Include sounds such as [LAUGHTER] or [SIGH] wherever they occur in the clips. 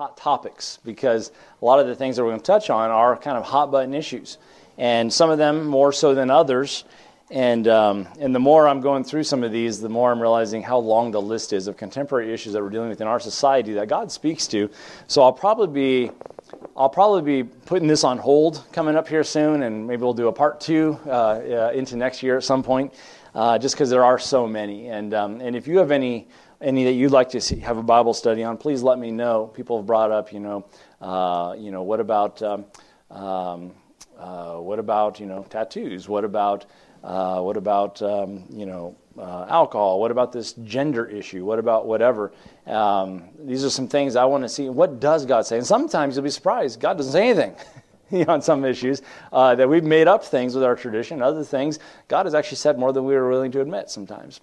hot topics because a lot of the things that we're going to touch on are kind of hot button issues. And some of them more so than others. And, um, and the more I'm going through some of these, the more I'm realizing how long the list is of contemporary issues that we're dealing with in our society that God speaks to. So I'll probably be I'll probably be putting this on hold coming up here soon, and maybe we'll do a part two uh, uh, into next year at some point, uh, just because there are so many. And, um, and if you have any, any that you'd like to see, have a Bible study on, please let me know. People have brought up, you know, uh, you know what about, um, um, uh, what about, you know, tattoos? What about, uh, what about, um, you know, uh, alcohol? What about this gender issue? What about whatever? Um, these are some things I want to see. What does God say? And sometimes you'll be surprised. God doesn't say anything. [LAUGHS] on some issues uh, that we've made up things with our tradition. Other things, God has actually said more than we were willing to admit sometimes.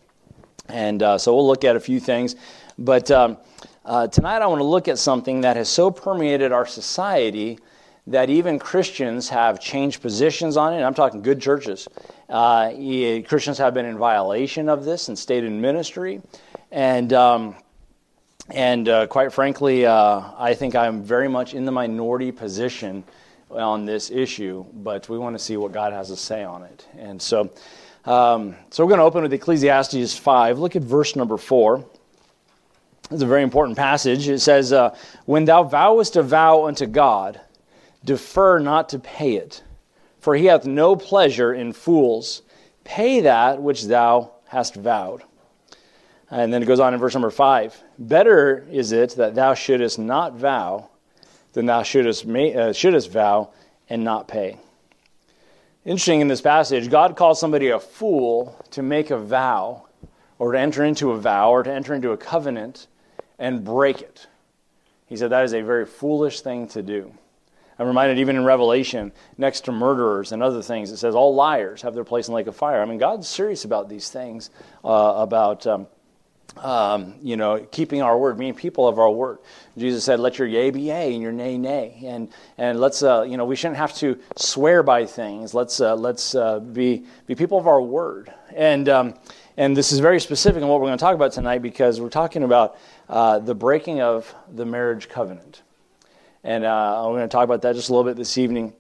And uh, so we'll look at a few things. But um, uh, tonight I want to look at something that has so permeated our society that even Christians have changed positions on it. And I'm talking good churches. Uh, Christians have been in violation of this and stayed in ministry. And, um, and uh, quite frankly, uh, I think I'm very much in the minority position on this issue, but we want to see what God has to say on it. And so, um, so we're going to open with Ecclesiastes 5. Look at verse number 4. It's a very important passage. It says, uh, When thou vowest a vow unto God, defer not to pay it for he hath no pleasure in fools. Pay that which thou hast vowed. And then it goes on in verse number five. Better is it that thou shouldest not vow than thou shouldest, uh, shouldest vow and not pay. Interesting in this passage, God calls somebody a fool to make a vow or to enter into a vow or to enter into a covenant and break it. He said that is a very foolish thing to do. I'm reminded even in Revelation, next to murderers and other things, it says all liars have their place in the lake of fire. I mean, God's serious about these things, uh, about um, um, you know keeping our word, being people of our word. Jesus said, "Let your yea be yea and your nay nay," and and let's uh, you know we shouldn't have to swear by things. Let's uh, let's uh, be be people of our word. And um, and this is very specific in what we're going to talk about tonight because we're talking about uh, the breaking of the marriage covenant. And uh, we're going to talk about that just a little bit this evening.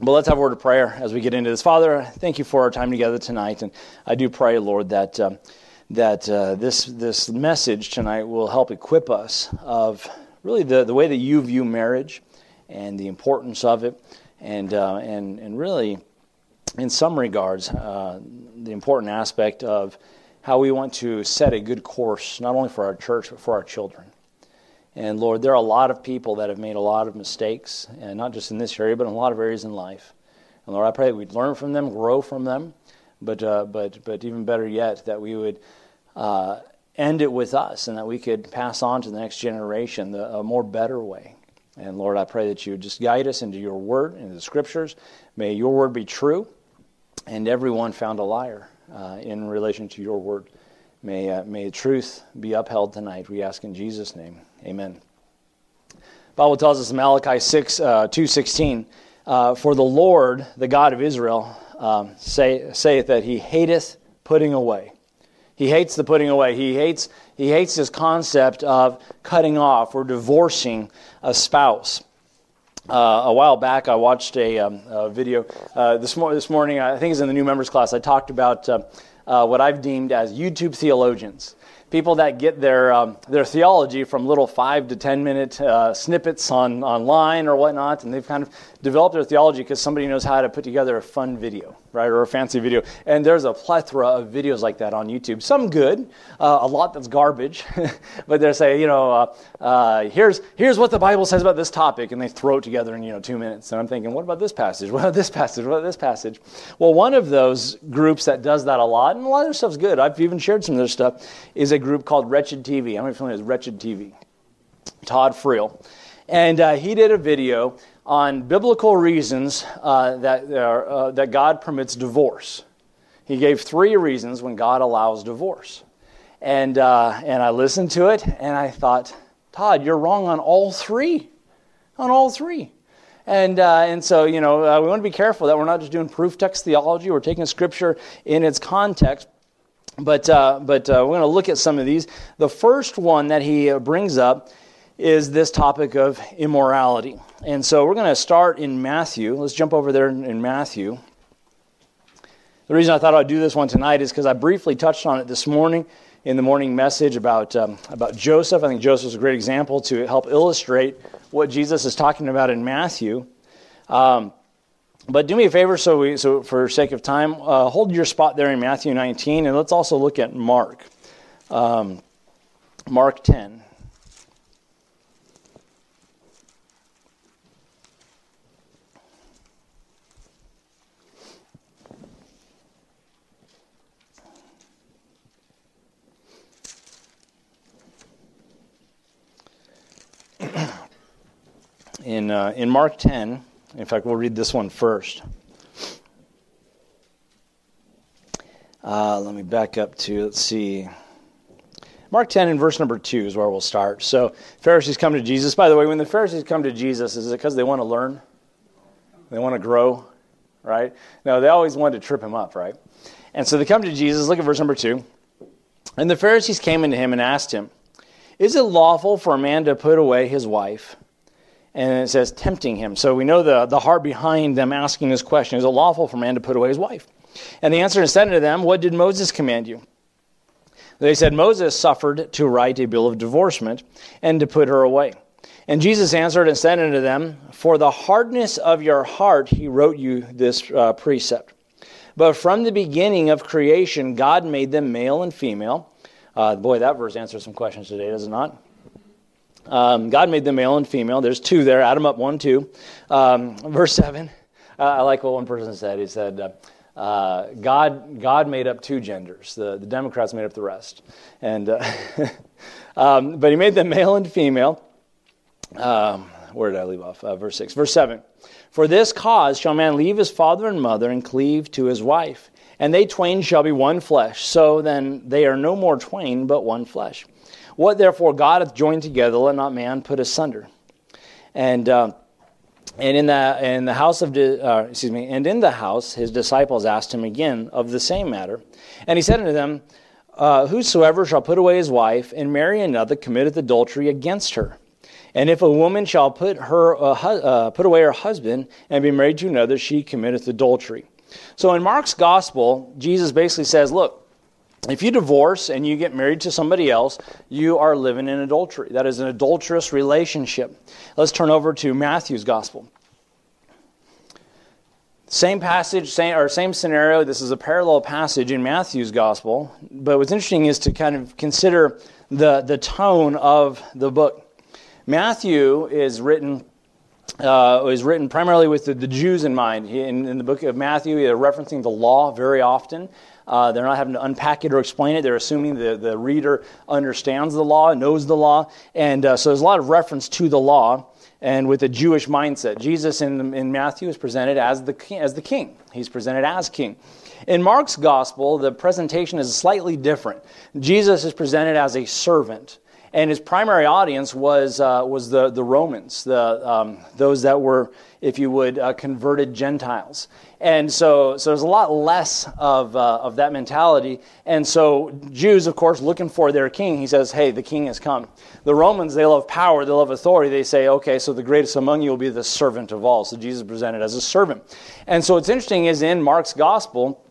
But let's have a word of prayer as we get into this. Father, thank you for our time together tonight. And I do pray, Lord, that, um, that uh, this, this message tonight will help equip us of really the, the way that you view marriage and the importance of it. And, uh, and, and really, in some regards, uh, the important aspect of how we want to set a good course, not only for our church, but for our children. And Lord, there are a lot of people that have made a lot of mistakes, and not just in this area, but in a lot of areas in life. And Lord, I pray that we'd learn from them, grow from them, but, uh, but, but even better yet, that we would uh, end it with us and that we could pass on to the next generation the, a more better way. And Lord, I pray that you would just guide us into your word, into the scriptures. May your word be true, and everyone found a liar uh, in relation to your word. May, uh, may truth be upheld tonight, we ask in Jesus' name. Amen. Bible tells us in Malachi 6, uh, 2.16, uh, For the Lord, the God of Israel, um, say, saith that he hateth putting away. He hates the putting away. He hates, he hates this concept of cutting off or divorcing a spouse. Uh, a while back, I watched a, um, a video. Uh, this, this morning, I think it's in the new members class, I talked about uh, uh what I've deemed as YouTube theologians people that get their, um, their theology from little five to ten minute uh, snippets on, online or whatnot, and they've kind of developed their theology because somebody knows how to put together a fun video, right, or a fancy video. And there's a plethora of videos like that on YouTube. Some good, uh, a lot that's garbage, [LAUGHS] but they say, you know, uh, uh, here's, here's what the Bible says about this topic, and they throw it together in, you know, two minutes. And I'm thinking, what about this passage? [LAUGHS] What about this passage? What about this passage? Well, one of those groups that does that a lot, and a lot of their stuff's good, I've even shared some of their stuff, is a group called Wretched TV. How many familiar with Wretched TV? Todd Friel. And uh, he did a video on biblical reasons uh, that, uh, that God permits divorce. He gave three reasons when God allows divorce. And, uh, and I listened to it and I thought, Todd, you're wrong on all three. On all three. And, uh, and so, you know, uh, we want to be careful that we're not just doing proof text theology, we're taking scripture in its context. But, uh, but uh, we're going to look at some of these. The first one that he brings up is this topic of immorality. And so we're going to start in Matthew. Let's jump over there in Matthew. The reason I thought I'd do this one tonight is because I briefly touched on it this morning in the morning message about, um, about Joseph. I think Joseph is a great example to help illustrate what Jesus is talking about in Matthew. Um, but do me a favor, so, we, so for sake of time, uh, hold your spot there in Matthew 19, and let's also look at Mark. Um, Mark 10. [CLEARS THROAT] in, uh, in Mark 10, in fact, we'll read this one first. Uh, let me back up to, let's see. Mark 10 and verse number 2 is where we'll start. So, Pharisees come to Jesus. By the way, when the Pharisees come to Jesus, is it because they want to learn? They want to grow, right? No, they always wanted to trip him up, right? And so they come to Jesus. Look at verse number 2. And the Pharisees came into him and asked him, Is it lawful for a man to put away his wife? And it says tempting him. So we know the, the heart behind them asking this question is it lawful for man to put away his wife? And the answer is said to them, What did Moses command you? They said, Moses suffered to write a bill of divorcement and to put her away. And Jesus answered and said unto them, For the hardness of your heart he wrote you this uh, precept. But from the beginning of creation, God made them male and female. Uh, boy, that verse answers some questions today, does it not? Um, God made them male and female. There's two there. Them up, one, two. Um, verse 7. Uh, I like what one person said. He said, uh, uh, God, God made up two genders. The, the Democrats made up the rest. And, uh, [LAUGHS] um, but he made them male and female. Um, where did I leave off? Uh, verse 6. Verse 7. For this cause shall man leave his father and mother and cleave to his wife, and they twain shall be one flesh. So then they are no more twain, but one flesh. What therefore God hath joined together, let not man put asunder. And uh, and in the in the house of uh, excuse me, and in the house his disciples asked him again of the same matter, and he said unto them, uh, Whosoever shall put away his wife and marry another committeth adultery against her. And if a woman shall put her uh, uh, put away her husband and be married to another, she committeth adultery. So in Mark's gospel, Jesus basically says, Look, if you divorce and you get married to somebody else, you are living in adultery. That is an adulterous relationship. Let's turn over to Matthew's gospel. Same passage, same or same scenario. This is a parallel passage in Matthew's gospel. But what's interesting is to kind of consider the, the tone of the book. Matthew is written uh, is written primarily with the, the Jews in mind. He, in, in, the book of Matthew, they're referencing the law very often. Uh, they're not having to unpack it or explain it. They're assuming the, the reader understands the law, knows the law. And uh, so there's a lot of reference to the law and with a Jewish mindset. Jesus in, in Matthew is presented as the, as the king, he's presented as king. In Mark's gospel, the presentation is slightly different. Jesus is presented as a servant and his primary audience was, uh, was the, the Romans, the, um, those that were, if you would, uh, converted Gentiles. And so, so there's a lot less of, uh, of that mentality. And so, Jews, of course, looking for their king, he says, Hey, the king has come. The Romans, they love power, they love authority. They say, Okay, so the greatest among you will be the servant of all. So, Jesus presented as a servant. And so, what's interesting is in Mark's gospel,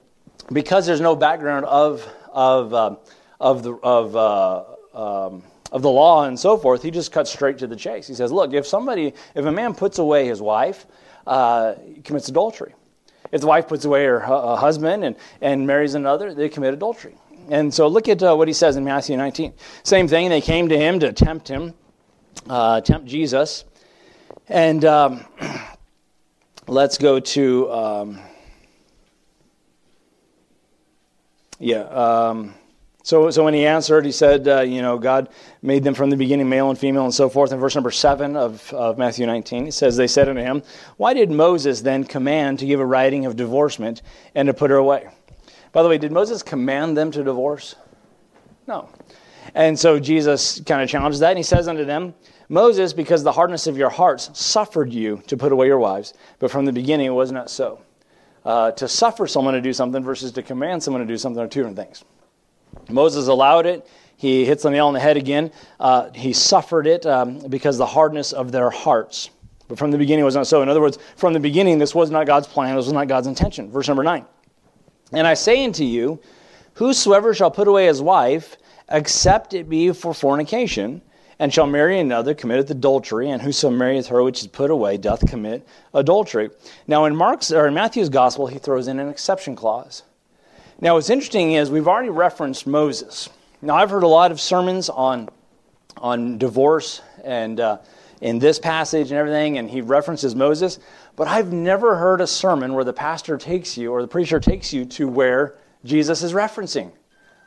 because there's no background of, of, uh, of, the, of, uh, um, of the law and so forth, he just cuts straight to the chase. He says, Look, if somebody, if a man puts away his wife, uh, commits adultery. If the wife puts away her husband and, and marries another, they commit adultery. And so look at uh, what he says in Matthew 19. Same thing, they came to him to tempt him, uh, tempt Jesus. And um, [CLEARS THROAT] let's go to, um, yeah. Um, so, so when he answered, he said, uh, you know, God made them from the beginning, male and female, and so forth. In verse number 7 of, of Matthew 19, he says, They said unto him, Why did Moses then command to give a writing of divorcement and to put her away? By the way, did Moses command them to divorce? No. And so Jesus kind of challenges that, and he says unto them, Moses, because the hardness of your hearts, suffered you to put away your wives, but from the beginning it was not so. Uh, to suffer someone to do something versus to command someone to do something are two different things. Moses allowed it. he hits the nail on the head again. Uh, he suffered it um, because the hardness of their hearts. But from the beginning it was not so. In other words, from the beginning, this was not God's plan, this was not God's intention. Verse number 9. And I say unto you, whosoever shall put away his wife, except it be for fornication, and shall marry another, committeth adultery, and whoso marrieth her which is put away doth commit adultery. Now in Mark's or in Matthew's gospel, he throws in an exception clause. Now what's interesting is we've already referenced Moses. Now I've heard a lot of sermons on on divorce and uh, in this passage and everything, and he references Moses, but I've never heard a sermon where the pastor takes you or the preacher takes you to where Jesus is referencing.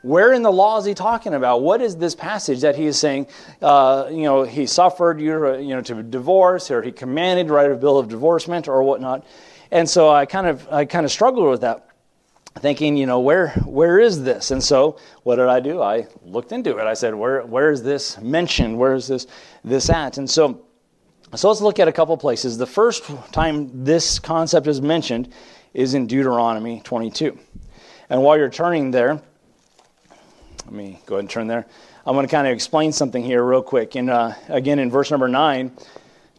Where in the law is he talking about? What is this passage that he is saying? Uh, you know, he suffered you, know, to divorce, or he commanded to write a bill of divorcement, or whatnot. And so I kind of I kind of struggled with that, thinking, you know, where where is this? And so what did I do? I looked into it. I said, where where is this mentioned? Where is this this at? And so so let's look at a couple places. The first time this concept is mentioned is in Deuteronomy 22. And while you're turning there, let me go ahead and turn there. I'm going to kind of explain something here real quick. And uh, again, in verse number nine,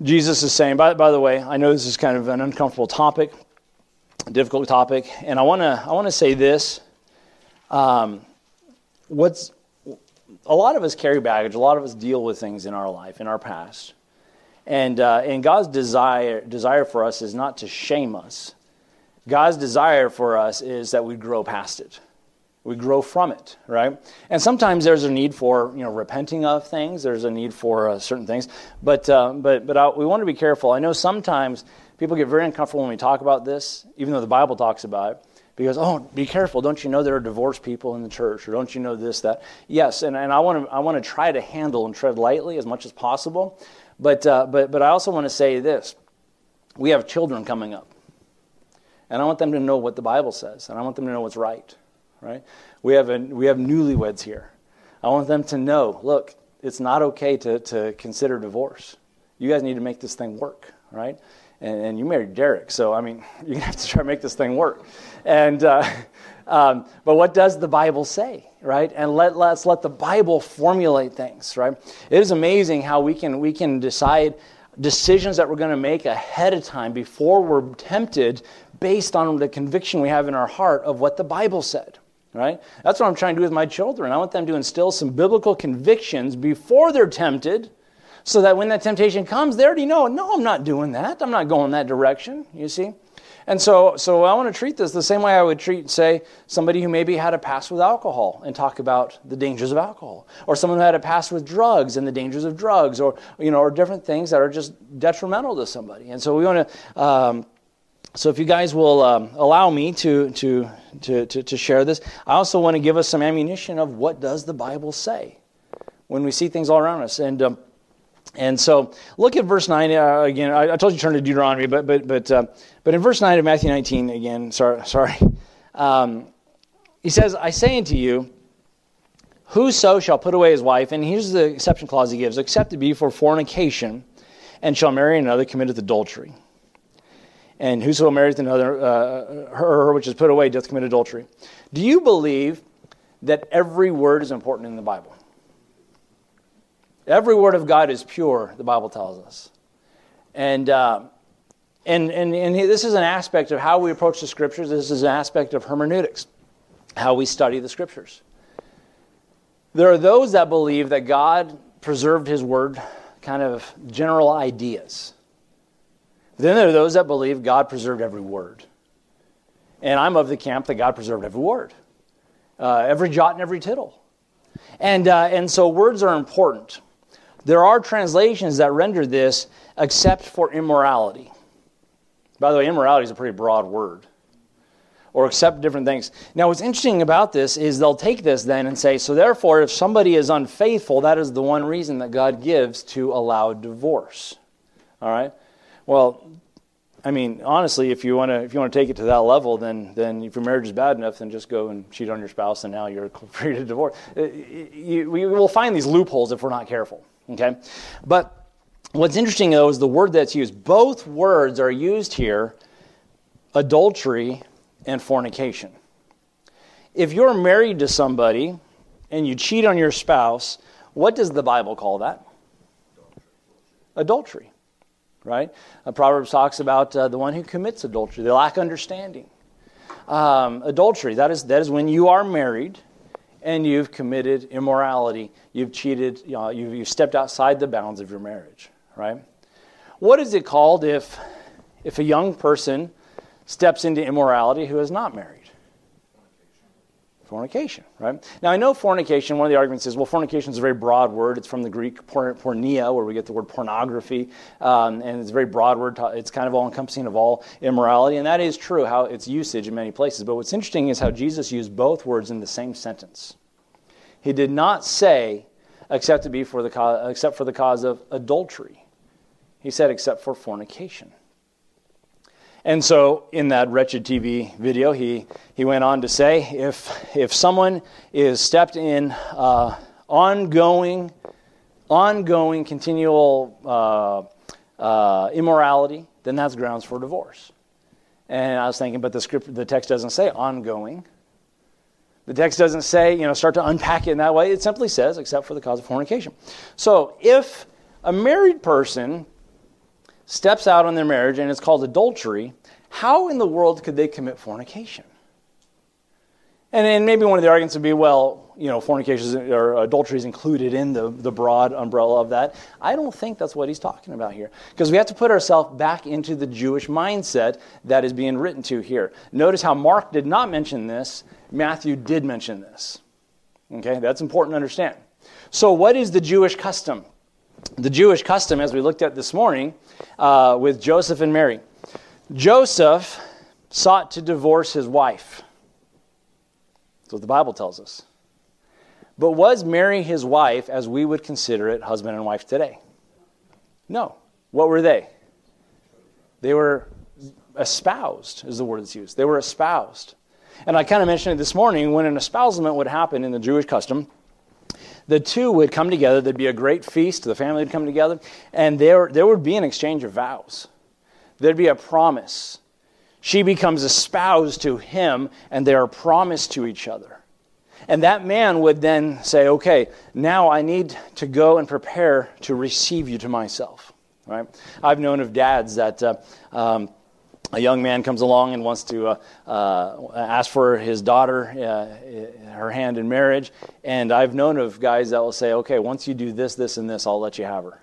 Jesus is saying, by, by the way, I know this is kind of an uncomfortable topic, difficult topic, and I want to I want to say this. Um, what's a lot of us carry baggage. A lot of us deal with things in our life, in our past, and uh, and God's desire desire for us is not to shame us. God's desire for us is that we grow past it we grow from it right and sometimes there's a need for you know repenting of things there's a need for uh, certain things but uh, but but I, we want to be careful i know sometimes people get very uncomfortable when we talk about this even though the bible talks about it because oh be careful don't you know there are divorced people in the church or don't you know this that yes and, and i want to i want to try to handle and tread lightly as much as possible but uh, but but i also want to say this we have children coming up and i want them to know what the bible says and i want them to know what's right right? We have, a, we have newlyweds here. I want them to know look, it's not okay to, to consider divorce. You guys need to make this thing work, right? And, and you married Derek, so I mean, [LAUGHS] you're to have to try to make this thing work. And, uh, [LAUGHS] um, but what does the Bible say, right? And let, let's let the Bible formulate things, right? It is amazing how we can, we can decide decisions that we're going to make ahead of time before we're tempted based on the conviction we have in our heart of what the Bible said right? That's what I'm trying to do with my children. I want them to instill some biblical convictions before they're tempted so that when that temptation comes, they already know, no, I'm not doing that. I'm not going that direction, you see? And so, so I want to treat this the same way I would treat, say, somebody who maybe had a past with alcohol and talk about the dangers of alcohol, or someone who had a past with drugs and the dangers of drugs, or you know, or different things that are just detrimental to somebody. And so we want to um, so if you guys will um, allow me to, to, to, to, to share this, I also want to give us some ammunition of what does the Bible say when we see things all around us. And, um, and so look at verse 9 uh, again. I, I, told you to turn to Deuteronomy, but, but, but, uh, but in verse 9 of Matthew 19, again, sorry, [LAUGHS] sorry um, he says, I say unto you, whoso shall put away his wife, and here's the exception clause he gives, except it be for fornication, and shall marry another, committeth adultery and whoso marries another, uh, her, which is put away, doth commit adultery. Do you believe that every word is important in the Bible? Every word of God is pure, the Bible tells us. And, uh, and, and, and this is an aspect of how we approach the scriptures. This is an aspect of hermeneutics, how we study the scriptures. There are those that believe that God preserved his word, kind of general ideas. Then there are those that believe God preserved every word. And I'm of the camp that God preserved every word, uh, every jot and every tittle. And, uh, and so words are important. There are translations that render this except for immorality. By the way, immorality is a pretty broad word. Or accept different things. Now, what's interesting about this is they'll take this then and say, so therefore, if somebody is unfaithful, that is the one reason that God gives to allow divorce. All right? Well, I mean, honestly, if you want to if you want to take it to that level, then then if your marriage is bad enough, then just go and cheat on your spouse, and now you're [LAUGHS] free to divorce. Uh, we will find these loopholes if we're not careful. Okay, but what's interesting though is the word that's used. Both words are used here: adultery and fornication. If you're married to somebody and you cheat on your spouse, what does the Bible call that? Adultery, right? Uh, Proverbs talks about uh, the one who commits adultery, they lack understanding. Um, adultery, that is, that is when you are married and you've committed immorality, you've cheated, you know, you've, you've stepped outside the bounds of your marriage, right? What is it called if, if a young person steps into immorality who is not married? Fornication, right? Now, I know fornication, one of the arguments is, well, fornication is a very broad word. It's from the Greek porneia, where we get the word pornography, um, and it's a very broad word. It's kind of all encompassing of all immorality, and that is true, how its usage in many places. But what's interesting is how Jesus used both words in the same sentence. He did not say, except, to be for the except for the cause of adultery. He said, except for fornication. And so, in that wretched TV video, he, he went on to say if, if someone is stepped in uh, ongoing, ongoing, continual uh, uh, immorality, then that's grounds for divorce. And I was thinking, but the, script, the text doesn't say ongoing. The text doesn't say, you know, start to unpack it in that way. It simply says, except for the cause of fornication. So, if a married person steps out on their marriage and it's called adultery, how in the world could they commit fornication? And, and maybe one of the arguments would be, well, you know, fornication or adultery is included in the, the broad umbrella of that. I don't think that's what he's talking about here. Because we have to put ourselves back into the Jewish mindset that is being written to here. Notice how Mark did not mention this, Matthew did mention this. Okay, that's important to understand. So, what is the Jewish custom? The Jewish custom, as we looked at this morning, uh, with Joseph and Mary. Joseph sought to divorce his wife. That's what the Bible tells us. But was Mary his wife as we would consider it, husband and wife today? No. What were they? They were espoused, is the word that's used. They were espoused. And I kind of mentioned it this morning when an espousement would happen in the Jewish custom the two would come together. There'd be a great feast. The family would come together, and there, there would be an exchange of vows. There'd be a promise. She becomes espoused to him, and they are promised to each other. And that man would then say, Okay, now I need to go and prepare to receive you to myself. Right? I've known of dads that. Uh, um, a young man comes along and wants to uh, uh, ask for his daughter uh, her hand in marriage. And i've known of guys that will say okay once you do this this and this i'll let you have her.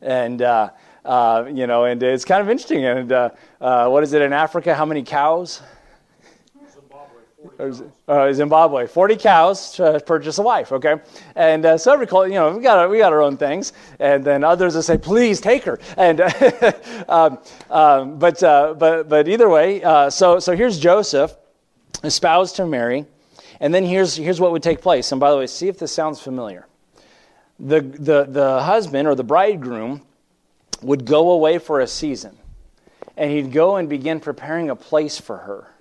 And uh, uh, you know and it's kind of interesting. And uh, what is it in africa? How many cows uh, Zimbabwe, 40 cows to purchase a wife, okay? And uh, so every, you know, we got, our, we got our own things. And then others will say, please take her. And, [LAUGHS] um, um, but, uh, but, but either way, uh, so, so here's Joseph, espoused to Mary. And then here's, here's what would take place. And by the way, see if this sounds familiar. The, the, the husband or the bridegroom would go away for a season. And he'd go and begin preparing a place for her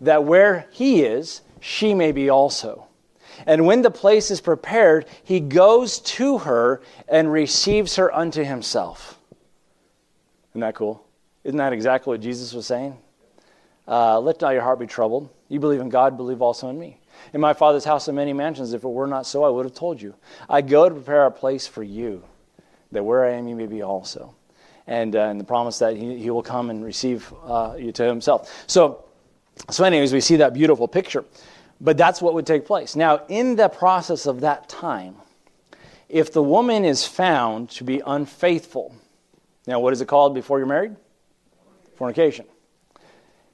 that where he is, she may be also. And when the place is prepared, he goes to her and receives her unto himself. Isn't that cool? Isn't that exactly what Jesus was saying? Uh, Let not your heart be troubled. You believe in God, believe also in me. In my Father's house are many mansions. If it were not so, I would have told you. I go to prepare a place for you, that where I am, you may be also. And, uh, and the promise that he, he will come and receive uh, you to himself. So, so, anyways, we see that beautiful picture. But that's what would take place. Now, in the process of that time, if the woman is found to be unfaithful, now what is it called before you're married? Fornication.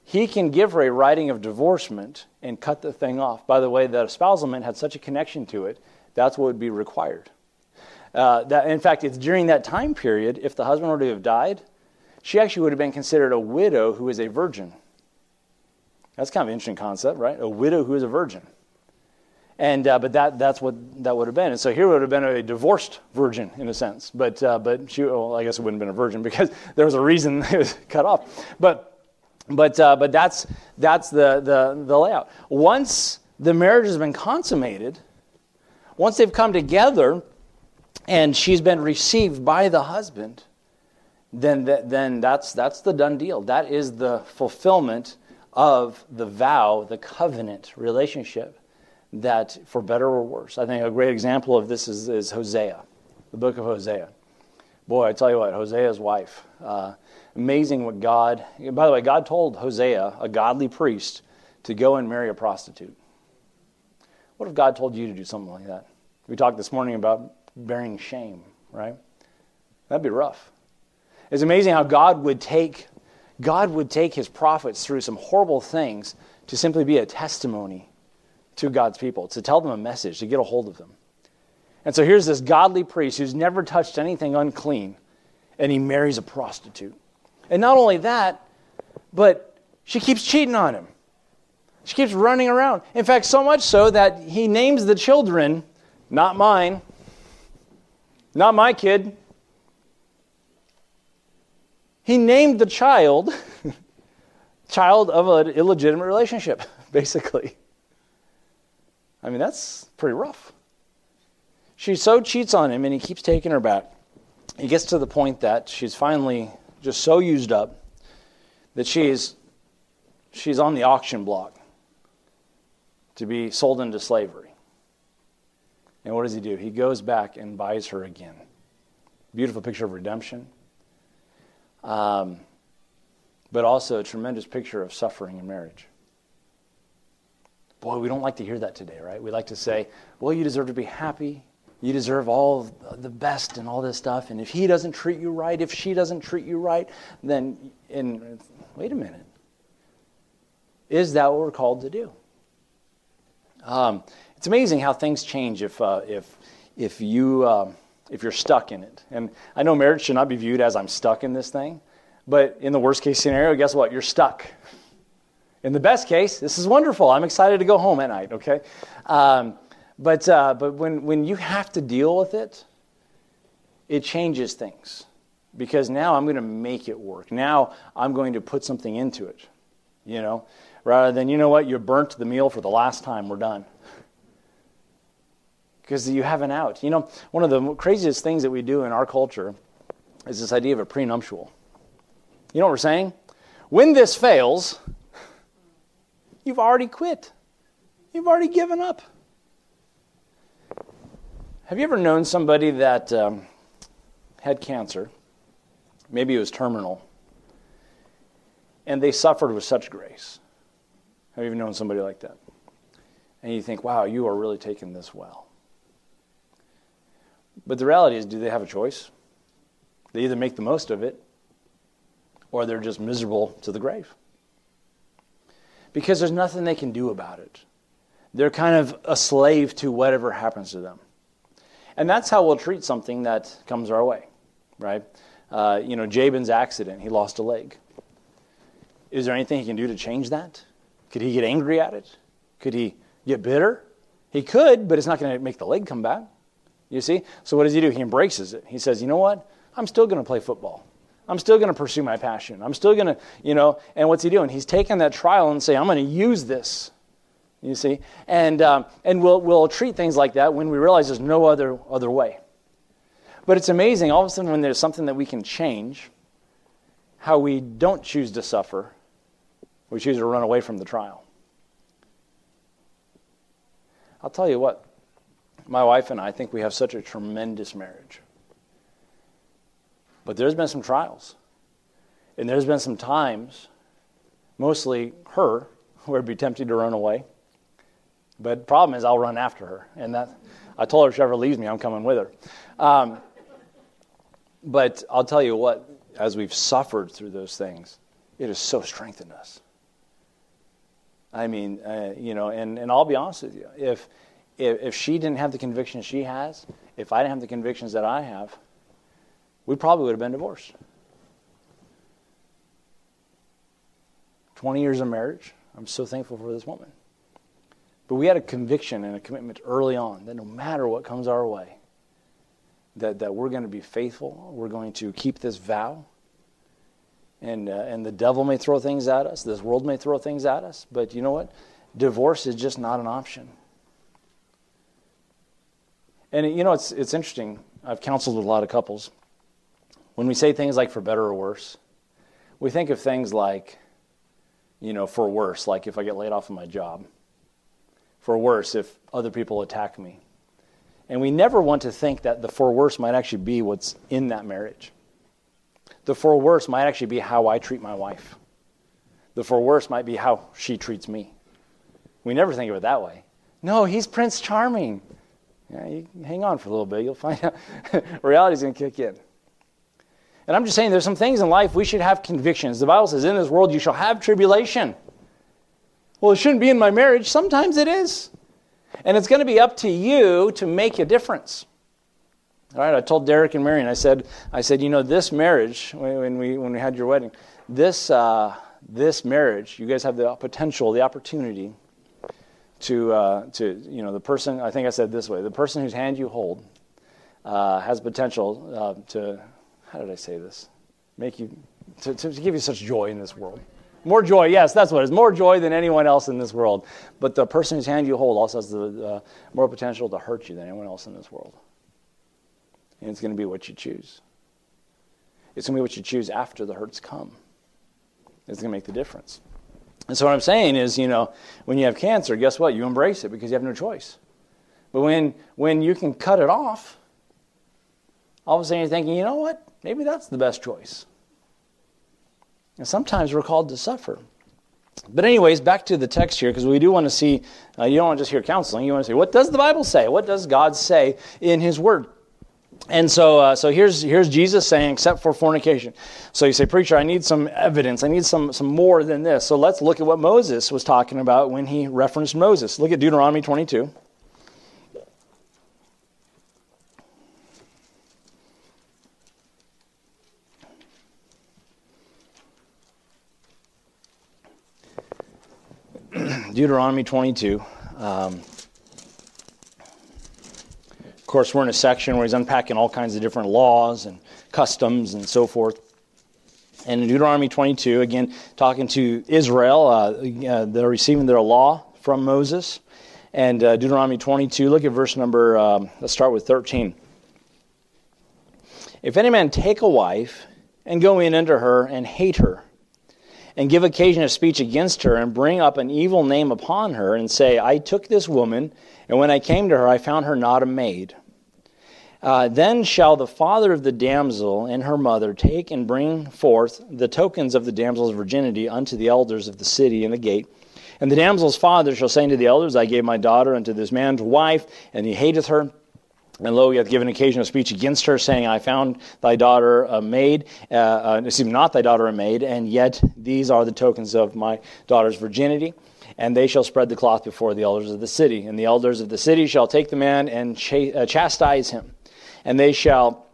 He can give her a writing of divorcement and cut the thing off. By the way, that espousalment had such a connection to it, that's what would be required. Uh, that, in fact, it's during that time period, if the husband were to have died, she actually would have been considered a widow who is a virgin. That's kind of an interesting concept, right? A widow who is a virgin. And, uh, but that, that's what that would have been. And so here would have been a divorced virgin in a sense. But, uh, but she, well, I guess it wouldn't have been a virgin [LAUGHS] because there was a reason [LAUGHS] it was cut off. But, but, uh, but that's, that's the, the, the layout. Once the marriage has been consummated, once they've come together and she's been received by the husband, then, then that's, that's the done deal. That is the fulfillment of the vow, the covenant relationship that for better or worse. I think a great example of this is, is Hosea, the book of Hosea. Boy, I tell you what, Hosea's wife. Uh, amazing what God, by the way, God told Hosea, a godly priest, to go and marry a prostitute. What if God told you to do something like that? We talked this morning about bearing shame, right? That'd be rough. It's amazing how God would take God would take his prophets through some horrible things to simply be a testimony to God's people, to tell them a message, to get a hold of them. And so here's this godly priest who's never touched anything unclean, and he marries a prostitute. And not only that, but she keeps cheating on him. She keeps running around. In fact, so much so that he names the children, not mine, not my kid. He named the child [LAUGHS] child of an illegitimate relationship, [LAUGHS] basically. I mean, that's pretty rough. She so cheats on him and he keeps taking her back. He gets to the point that she's finally just so used up that she's she's on the auction block to be sold into slavery. And what does he do? He goes back and buys her again. Beautiful picture of redemption. Um, but also a tremendous picture of suffering in marriage. Boy, we don't like to hear that today, right? We like to say, well, you deserve to be happy. You deserve all the best and all this stuff. And if he doesn't treat you right, if she doesn't treat you right, then, and wait a minute. Is that what we're called to do? Um, it's amazing how things change if, uh, if, if, you, um, if you're stuck in it. And I know marriage should not be viewed as I'm stuck in this thing, but in the worst case scenario, guess what? You're stuck. In the best case, this is wonderful. I'm excited to go home at night, okay? Um, but uh, but when, when you have to deal with it, it changes things. Because now I'm going to make it work. Now I'm going to put something into it, you know? Rather than, you know what, you burnt the meal for the last time, we're done. Because you have an out. You know, one of the craziest things that we do in our culture is this idea of a prenuptial. You know what we're saying? When this fails, You've already quit. You've already given up. Have you ever known somebody that um, had cancer? Maybe it was terminal. And they suffered with such grace. Have you ever known somebody like that? And you think, wow, you are really taking this well. But the reality is, do they have a choice? They either make the most of it or they're just miserable to the grave because there's nothing they can do about it. They're kind of a slave to whatever happens to them. And that's how we'll treat something that comes our way, right? Uh, you know, Jabin's accident, he lost a leg. Is there anything he can do to change that? Could he get angry at it? Could he get bitter? He could, but it's not going to make the leg come back. You see? So what does he do? He embraces it. He says, you know what? I'm still going to play football. I'm still going to pursue my passion. I'm still going to, you know, and what's he doing? He's taking that trial and saying, I'm going to use this. You see? And, um, and we'll, we'll treat things like that when we realize there's no other, other way. But it's amazing, all of a sudden, when there's something that we can change, how we don't choose to suffer, we choose to run away from the trial. I'll tell you what, my wife and I think we have such a tremendous marriage. But there's been some trials. And there's been some times, mostly her, [LAUGHS] where I'd be tempted to run away. But the problem is, I'll run after her. And that, I told her if she ever leaves me, I'm coming with her. Um, but I'll tell you what, as we've suffered through those things, it has so strengthened us. I mean, uh, you know, and, and I'll be honest with you. If, if, if she didn't have the convictions she has, if I didn't have the convictions that I have, we probably would have been divorced. 20 years of marriage. I'm so thankful for this woman. But we had a conviction and a commitment early on that no matter what comes our way, that, that we're going to be faithful, we're going to keep this vow. And, uh, and the devil may throw things at us, this world may throw things at us, but you know what? Divorce is just not an option. And you know, it's, it's interesting. I've counseled with a lot of couples. When we say things like for better or worse, we think of things like, you know, for worse, like if I get laid off of my job. for worse if other people attack me. And we never want to think that the for worse might actually be what's in that marriage. The for worse might actually be how I treat my wife. The for worse might be how she treats me. We never think of it that way. No, he's Prince Charming. Yeah, you hang on for a little bit, you'll find out [LAUGHS] reality's going to kick in. And I'm just saying there's some things in life we should have convictions. The Bible says, In this world you shall have tribulation. Well, it shouldn't be in my marriage. Sometimes it is. And it's going to be up to you to make a difference. All right, I told Derek and Marion, I said, I said, you know, this marriage, when we, when we had your wedding, this, uh, this marriage, you guys have the potential, the opportunity to, uh, to, you know, the person, I think I said this way, the person whose hand you hold uh, has potential uh, to, how did I say this? Make you, to, to give you such joy in this world. More joy, yes, that's what it is. More joy than anyone else in this world. But the person whose hand you hold also has the more potential to hurt you than anyone else in this world. And it's going to be what you choose. It's going to be what you choose after the hurts come. It's going to make the difference. And so what I'm saying is, you know, when you have cancer, guess what? You embrace it because you have no choice. But when when you can cut it off, all of a sudden you're thinking, you know what? Maybe that's the best choice. And sometimes we're called to suffer. But, anyways, back to the text here, because we do want to see, uh, you don't want to just hear counseling. You want to see, what does the Bible say? What does God say in His Word? And so, uh, so here's, here's Jesus saying, except for fornication. So you say, Preacher, I need some evidence. I need some, some more than this. So let's look at what Moses was talking about when he referenced Moses. Look at Deuteronomy 22. [CLEARS THROAT] Deuteronomy 22. Um, course, we're in a section where he's unpacking all kinds of different laws and customs and so forth. And in Deuteronomy 22, again, talking to Israel, uh, uh, they're receiving their law from Moses. And uh, Deuteronomy 22, look at verse number, um, let's start with 13. If any man take a wife and go in unto her and hate her, and give occasion of speech against her, and bring up an evil name upon her, and say, I took this woman, and when I came to her, I found her not a maid. Uh, then shall the father of the damsel and her mother take and bring forth the tokens of the damsel's virginity unto the elders of the city and the gate. And the damsel's father shall say unto the elders, I gave my daughter unto this man's wife, and he hateth her. And lo, he hath given occasion of speech against her, saying, I found thy daughter a maid, uh, uh, excuse me, not thy daughter a maid, and yet these are the tokens of my daughter's virginity. And they shall spread the cloth before the elders of the city. And the elders of the city shall take the man and uh, chastise him. And they shall,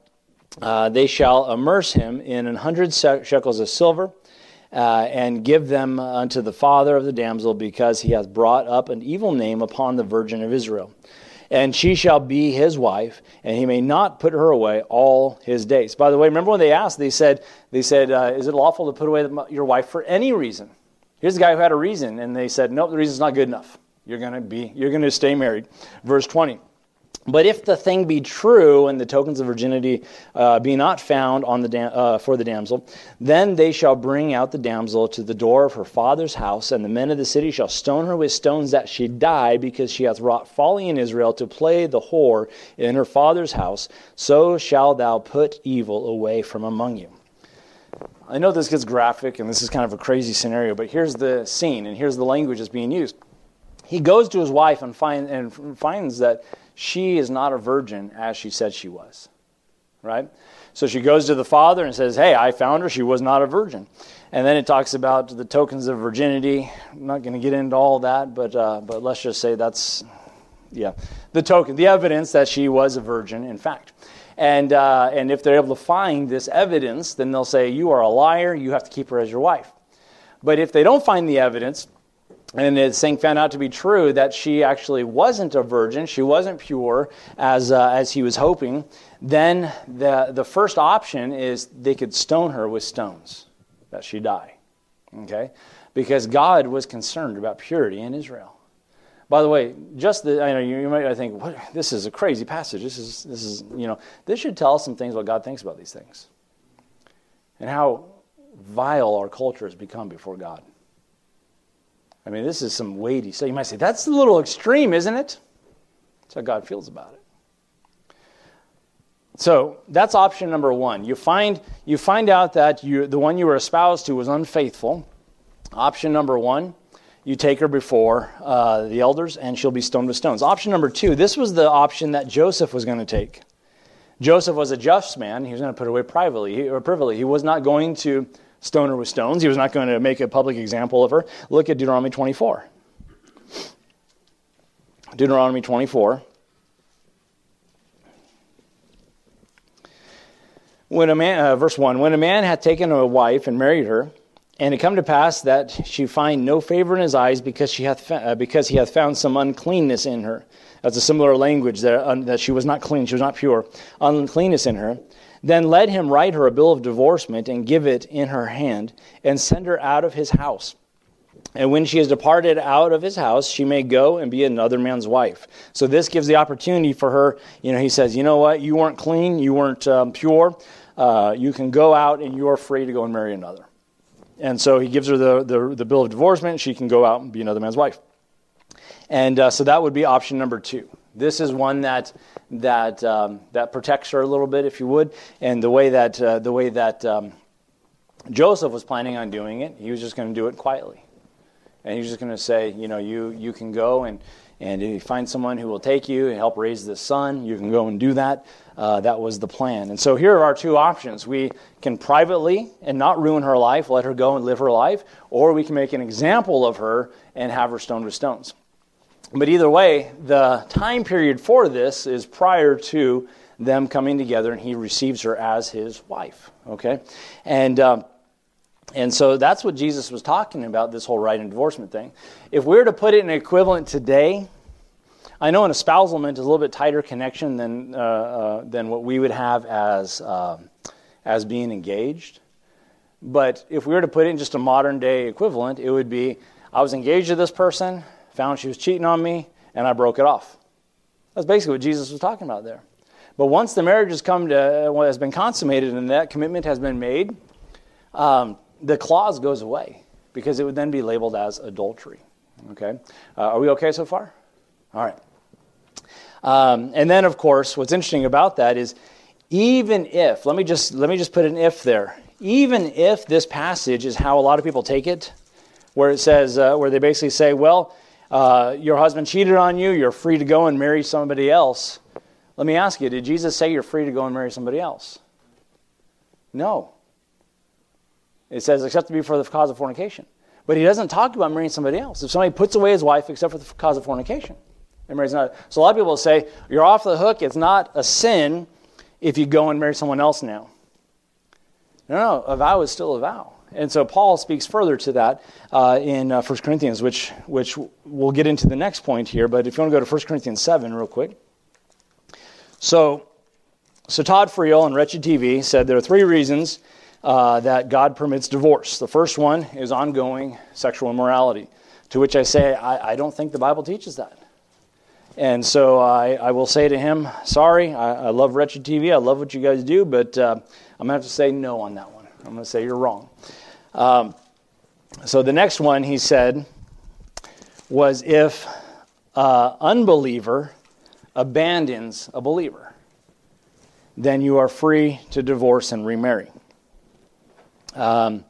uh, they shall amerce him in an hundred shekels of silver. Uh, and give them unto the father of the damsel, because he hath brought up an evil name upon the virgin of Israel and she shall be his wife, and he may not put her away all his days. By the way, remember when they asked, they said, they said, uh, is it lawful to put away your wife for any reason? Here's a guy who had a reason, and they said, nope, the reason's not good enough. You're to be, you're going to stay married. Verse 20. But if the thing be true and the tokens of virginity uh, be not found on the uh, for the damsel, then they shall bring out the damsel to the door of her father's house, and the men of the city shall stone her with stones that she die, because she hath wrought folly in Israel to play the whore in her father's house. So shall thou put evil away from among you. I know this gets graphic, and this is kind of a crazy scenario, but here's the scene, and here's the language that's being used. He goes to his wife and, find, and finds that she is not a virgin as she said she was. Right? So she goes to the father and says, Hey, I found her. She was not a virgin. And then it talks about the tokens of virginity. I'm not going to get into all that, but, uh, but let's just say that's, yeah, the token, the evidence that she was a virgin, in fact. And, uh, and if they're able to find this evidence, then they'll say, You are a liar. You have to keep her as your wife. But if they don't find the evidence, and this thing found out to be true that she actually wasn't a virgin, she wasn't pure as, uh, as he was hoping, then the, the first option is they could stone her with stones, that she die. Okay? Because God was concerned about purity in Israel. By the way, just the, I know you, you might think, what, this is a crazy passage. This is, this is, you know, this should tell us some things what God thinks about these things. And how vile our culture has become before God. I mean, this is some weighty stuff. You might say, that's a little extreme, isn't it? That's how God feels about it. So that's option number one. You find, you find out that you, the one you were espoused to was unfaithful. Option number one, you take her before uh, the elders and she'll be stoned with stones. Option number two, this was the option that Joseph was going to take. Joseph was a just man. He was going to put away privately or privately. He was not going to stone her with stones. He was not going to make a public example of her. Look at Deuteronomy 24. Deuteronomy 24. When a man, uh, verse 1 When a man hath taken a wife and married her, and it come to pass that she find no favor in his eyes because, she hath, uh, because he hath found some uncleanness in her. That's a similar language that, uh, that she was not clean, she was not pure. Uncleanness in her. Then let him write her a bill of divorcement and give it in her hand and send her out of his house. And when she has departed out of his house, she may go and be another man's wife. So this gives the opportunity for her. You know, he says, you know what? You weren't clean. You weren't um, pure. Uh, you can go out and you are free to go and marry another. And so he gives her the, the, the bill of divorcement. She can go out and be another man's wife. And uh, so that would be option number two. This is one that that um, that protects her a little bit, if you would. And the way that uh, the way that um, Joseph was planning on doing it, he was just going to do it quietly, and he was just going to say, you know, you you can go and and if you find someone who will take you and help raise this son, you can go and do that. Uh, that was the plan. And so here are our two options. We can privately and not ruin her life, let her go and live her life, or we can make an example of her and have her stoned with stones. But either way, the time period for this is prior to them coming together and he receives her as his wife. Okay? And. Um, and so that's what Jesus was talking about, this whole right and divorcement thing. If we were to put it in equivalent today, I know an espousalment is a little bit tighter connection than, uh, uh, than what we would have as, uh, as being engaged. But if we were to put it in just a modern day equivalent, it would be I was engaged to this person, found she was cheating on me, and I broke it off. That's basically what Jesus was talking about there. But once the marriage has come to, has been consummated and that commitment has been made, um, the clause goes away because it would then be labeled as adultery. Okay? Uh, are we okay so far? All right. Um, and then, of course, what's interesting about that is even if, let me just, let me just put an if there, even if this passage is how a lot of people take it, where it says, uh, where they basically say, well, uh, your husband cheated on you, you're free to go and marry somebody else. Let me ask you, did Jesus say you're free to go and marry somebody else? No. It says, except to be for the cause of fornication. But he doesn't talk about marrying somebody else. If somebody puts away his wife except for the cause of fornication, and marries not. So a lot of people say, you're off the hook. It's not a sin if you go and marry someone else now. No, no, a vow is still a vow. And so Paul speaks further to that uh, in uh, 1 Corinthians, which, which we'll get into the next point here. But if you want to go to 1 Corinthians 7 real quick. So, so Todd Friel on Wretched TV said there are three reasons uh, that God permits divorce. The first one is ongoing sexual immorality, to which I say, I, I don't think the Bible teaches that. And so I, I will say to him, sorry, I, I, love Wretched TV, I love what you guys do, but uh, I'm going to have to say no on that one. I'm going to say you're wrong. Um, so the next one he said was if uh, unbeliever abandons a believer, then you are free to divorce and remarry. Um,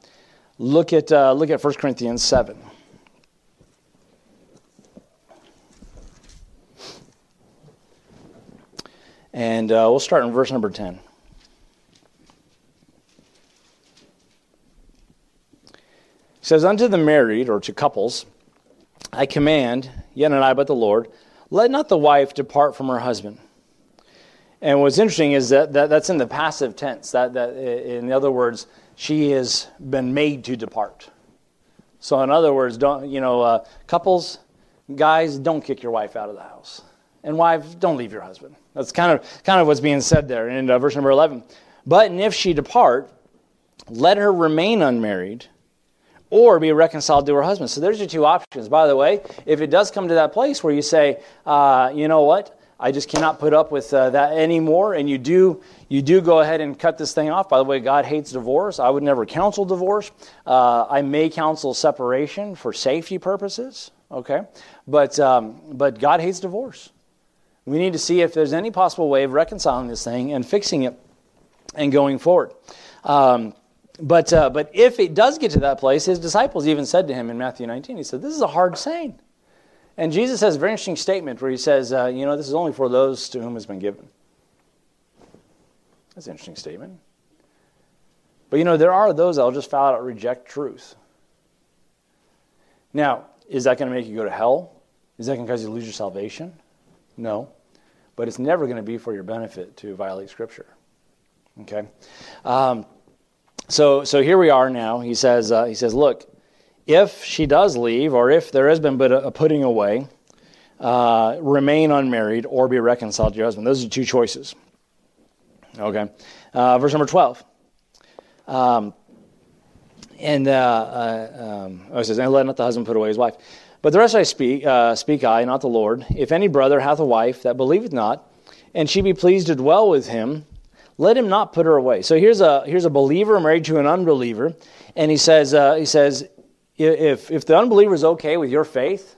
look at uh, look at 1 Corinthians 7. And uh, we'll start in verse number 10. Says, Unto the married, or to couples, I command, yet not I but the Lord, let not the wife depart from her husband. And what's interesting is that, that that's in the passive tense. That, that, in other words, she has been made to depart. So, in other words, don't you know, uh, couples, guys, don't kick your wife out of the house, and wives, don't leave your husband. That's kind of kind of what's being said there in uh, verse number eleven. But and if she depart, let her remain unmarried, or be reconciled to her husband. So there's your two options. By the way, if it does come to that place where you say, uh, you know what, I just cannot put up with uh, that anymore. And you do, you do go ahead and cut this thing off. By the way, God hates divorce. I would never counsel divorce. Uh, I may counsel separation for safety purposes. Okay, but um, but God hates divorce. We need to see if there's any possible way of reconciling this thing and fixing it and going forward. Um, but, uh, but if it does get to that place, his disciples even said to him in Matthew 19, he said, This is a hard saying. And Jesus has a very interesting statement where he says, uh, You know, this is only for those to whom it has been given. That's an interesting statement. But you know, there are those that will just flat out reject truth. Now, is that going to make you go to hell? Is that going to cause you to lose your salvation? No. But it's never going to be for your benefit to violate Scripture. Okay? Um, so, so here we are now. He says, uh, he says, look, if she does leave, or if there has been but a, putting away, uh, remain unmarried or be reconciled to your husband. Those are two choices. Okay. Uh, verse number 12. Um, and uh, uh, um, oh, it says, and let not the husband put away his wife. But the rest I speak, uh, speak I, not the Lord. If any brother hath a wife that believeth not, and she be pleased to dwell with him, let him not put her away. So here's a here's a believer married to an unbeliever, and he says uh, he says if if the unbeliever is okay with your faith,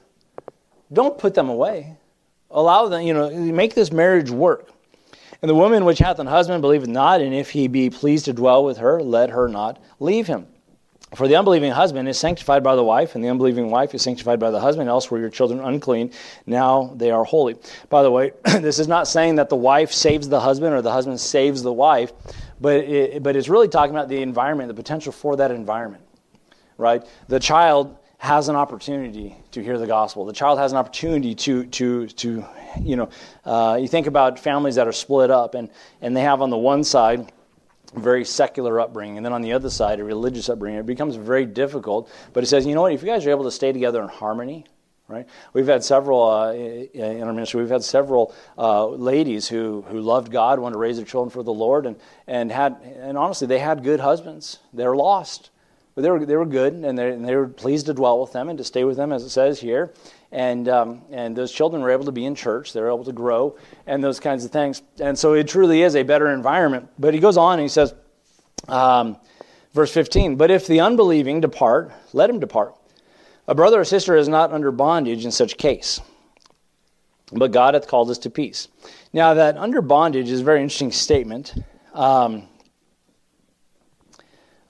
don't put them away. Allow them, you know, make this marriage work. And the woman which hath an husband believeth not, and if he be pleased to dwell with her, let her not leave him. For the unbelieving husband is sanctified by the wife, and the unbelieving wife is sanctified by the husband. Else were your children unclean. Now they are holy. By the way, [CLEARS THROAT] this is not saying that the wife saves the husband or the husband saves the wife, but, it, but it's really talking about the environment, the potential for that environment, right? The child has an opportunity to hear the gospel. The child has an opportunity to, to, to you know, uh, you think about families that are split up, and, and they have on the one side, very secular upbringing, and then on the other side, a religious upbringing. It becomes very difficult. But it says, you know what? If you guys are able to stay together in harmony, right? We've had several uh, in our ministry. We've had several uh, ladies who who loved God, wanted to raise their children for the Lord, and and had and honestly, they had good husbands. They're lost, but they were they were good, and they and they were pleased to dwell with them and to stay with them, as it says here and um, and those children were able to be in church. They were able to grow and those kinds of things. And so it truly is a better environment. But he goes on and he says, um, verse 15. But if the unbelieving depart, let him depart. A brother or sister is not under bondage in such case, but God hath called us to peace. Now that under bondage is a very interesting statement. Um,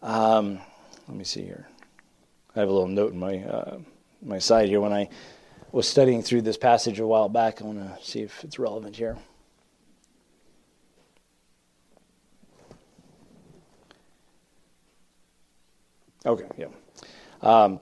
um, let me see here. I have a little note in my uh, my side here when I was studying through this passage a while back. I want to see if it's relevant here. Okay, yeah. Um,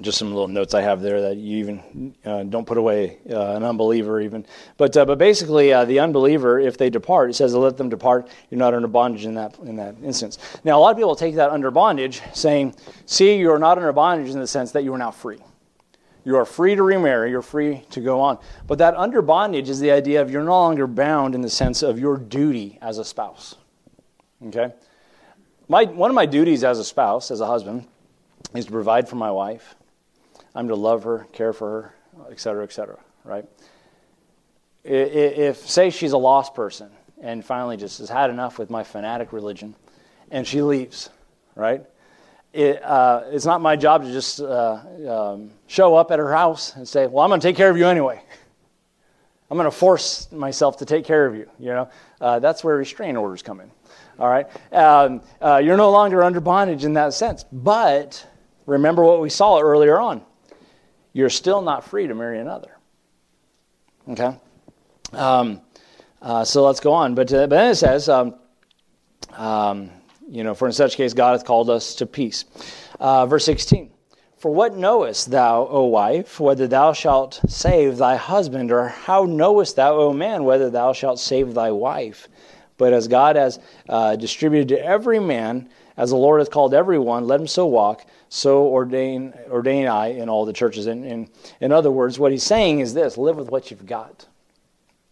just some little notes I have there that you even uh, don't put away uh, an unbeliever even. But uh, but basically, uh, the unbeliever, if they depart, it says let them depart. You're not under bondage in that in that instance. Now, a lot of people take that under bondage, saying, "See, you are not under bondage in the sense that you are now free." You are free to remarry, you're free to go on. But that under bondage is the idea of you're no longer bound in the sense of your duty as a spouse. Okay? My, one of my duties as a spouse, as a husband, is to provide for my wife. I'm to love her, care for her, et cetera, et cetera, right? If, say, she's a lost person and finally just has had enough with my fanatic religion and she leaves, right? It, uh, it's not my job to just uh, um, show up at her house and say, "Well, I'm going to take care of you anyway." I'm going to force myself to take care of you. You know, uh, that's where restraint orders come in. All right, um, uh, you're no longer under bondage in that sense. But remember what we saw earlier on: you're still not free to marry another. Okay, um, uh, so let's go on. But, uh, but then it says. You know, for in such case God hath called us to peace. Uh, verse 16. For what knowest thou, O wife, whether thou shalt save thy husband, or how knowest thou, O man, whether thou shalt save thy wife? But as God has uh, distributed to every man, as the Lord hath called every one, let him so walk, so ordain, ordain I in all the churches. And, in, in other words, what he's saying is this live with what you've got.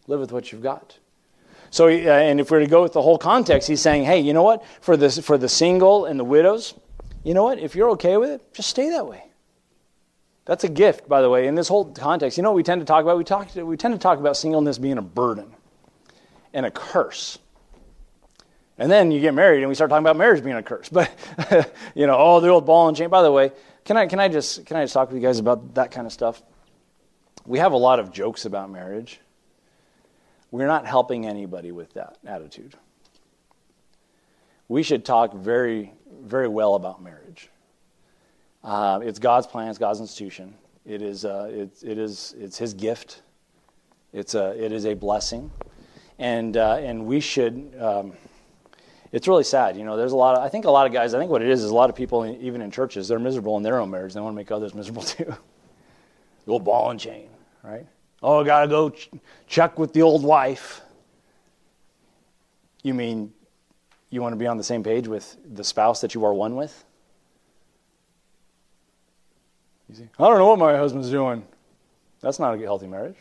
Live with what you've got. So, uh, and if we're to go with the whole context, he's saying, hey, you know what? For the, for the single and the widows, you know what? If you're okay with it, just stay that way. That's a gift, by the way. In this whole context, you know what we tend to talk about? We, talk, we tend to talk about singleness being a burden and a curse. And then you get married and we start talking about marriage being a curse. But, [LAUGHS] you know, oh, the old ball and chain. By the way, can I, can, I just, can I just talk with you guys about that kind of stuff? We have a lot of jokes about marriage. We're not helping anybody with that attitude. We should talk very, very well about marriage. Uh, it's God's plan, it's God's institution. It is, uh, it, it is, it's His gift. It's a, it is a blessing. And, uh, and we should, um, it's really sad. You know, there's a lot of, I think a lot of guys, I think what it is is a lot of people, even in churches, they're miserable in their own marriage. They want to make others [LAUGHS] miserable too. the old ball and chain, right? Oh, I got to go ch- check with the old wife. You mean you want to be on the same page with the spouse that you are one with? You see, I don't know what my husband's doing. That's not a healthy marriage.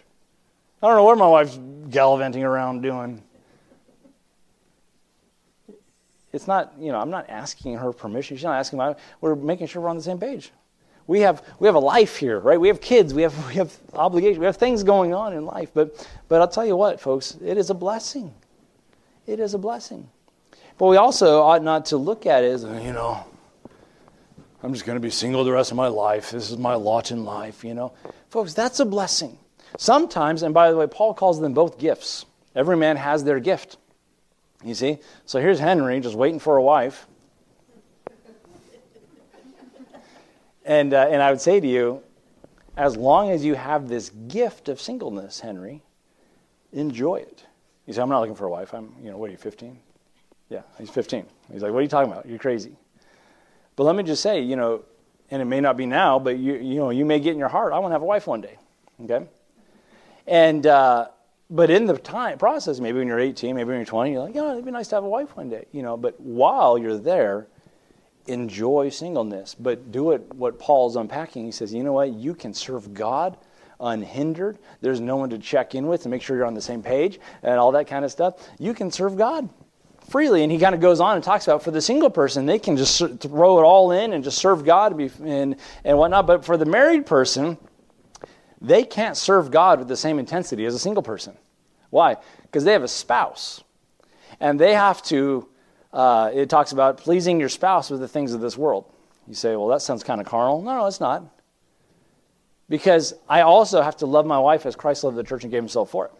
I don't know what my wife's gallivanting around doing. It's not, you know, I'm not asking her permission. She's not asking my, we're making sure we're on the same page. We have, we have a life here, right? We have kids, we have, we have obligations, we have things going on in life. But, but I'll tell you what, folks, it is a blessing. It is a blessing. But we also ought not to look at it as, you know, I'm just going to be single the rest of my life. This is my lot in life, you know. Folks, that's a blessing. Sometimes, and by the way, Paul calls them both gifts. Every man has their gift. You see? So here's Henry just waiting for a wife. And, uh, and I would say to you, as long as you have this gift of singleness, Henry, enjoy it. You say, I'm not looking for a wife. I'm, you know, what are you, 15? Yeah, he's 15. He's like, what are you talking about? You're crazy. But let me just say, you know, and it may not be now, but you, you know, you may get in your heart, I want to have a wife one day. Okay? And, uh, but in the time process, maybe when you're 18, maybe when you're 20, you're like, yeah, it'd be nice to have a wife one day, you know. But while you're there, enjoy singleness. But do it what Paul's unpacking. He says, you know what? You can serve God unhindered. There's no one to check in with to make sure you're on the same page and all that kind of stuff. You can serve God freely. And he kind of goes on and talks about for the single person, they can just throw it all in and just serve God and, and whatnot. But for the married person, they can't serve God with the same intensity as a single person. Why? Because they have a spouse. And they have to, uh, it talks about pleasing your spouse with the things of this world. You say, well, that sounds kind of carnal. No, no, it's not. Because I also have to love my wife as Christ loved the church and gave himself for it.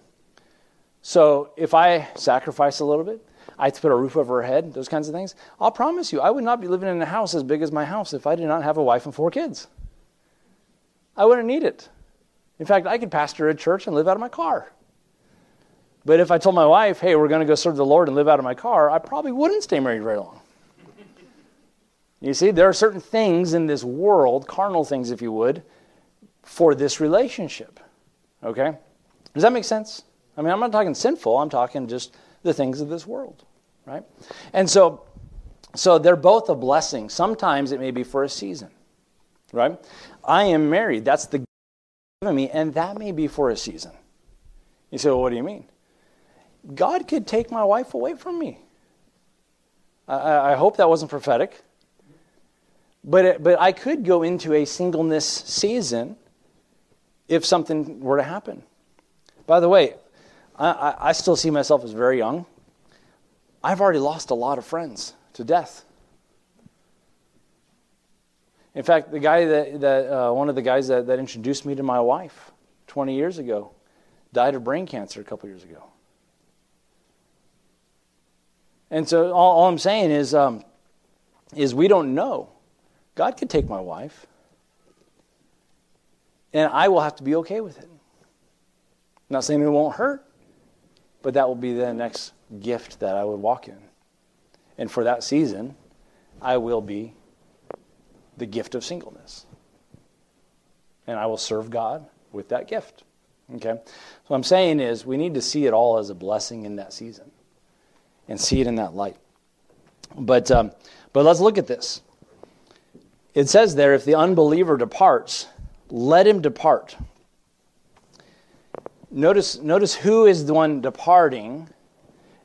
So if I sacrifice a little bit, I have to put a roof over her head, those kinds of things. I'll promise you, I would not be living in a house as big as my house if I did not have a wife and four kids. I wouldn't need it. In fact, I could pastor a church and live out of my car. But if I told my wife, hey, we're going to go serve the Lord and live out of my car, I probably wouldn't stay married very long. You see, there are certain things in this world, carnal things, if you would, for this relationship. Okay? Does that make sense? I mean, I'm not talking sinful, I'm talking just the things of this world right? And so, so they're both a blessing. Sometimes it may be for a season, right? I am married. That's the given me, and that may be for a season. You say, well, what do you mean? God could take my wife away from me. I, I hope that wasn't prophetic. But, it, but I could go into a singleness season if something were to happen. By the way, I, I still see myself as very young. I've already lost a lot of friends to death. In fact, the guy that, that uh, one of the guys that, that introduced me to my wife 20 years ago died of brain cancer a couple years ago. And so all, all I'm saying is, um, is we don't know. God could take my wife, and I will have to be okay with it. I'm not saying it won't hurt, but that will be the next gift that I would walk in. And for that season, I will be the gift of singleness. And I will serve God with that gift. Okay? So what I'm saying is we need to see it all as a blessing in that season and see it in that light. But, um, but let's look at this. It says there, if the unbeliever departs, let him depart. Notice, notice who is the one departing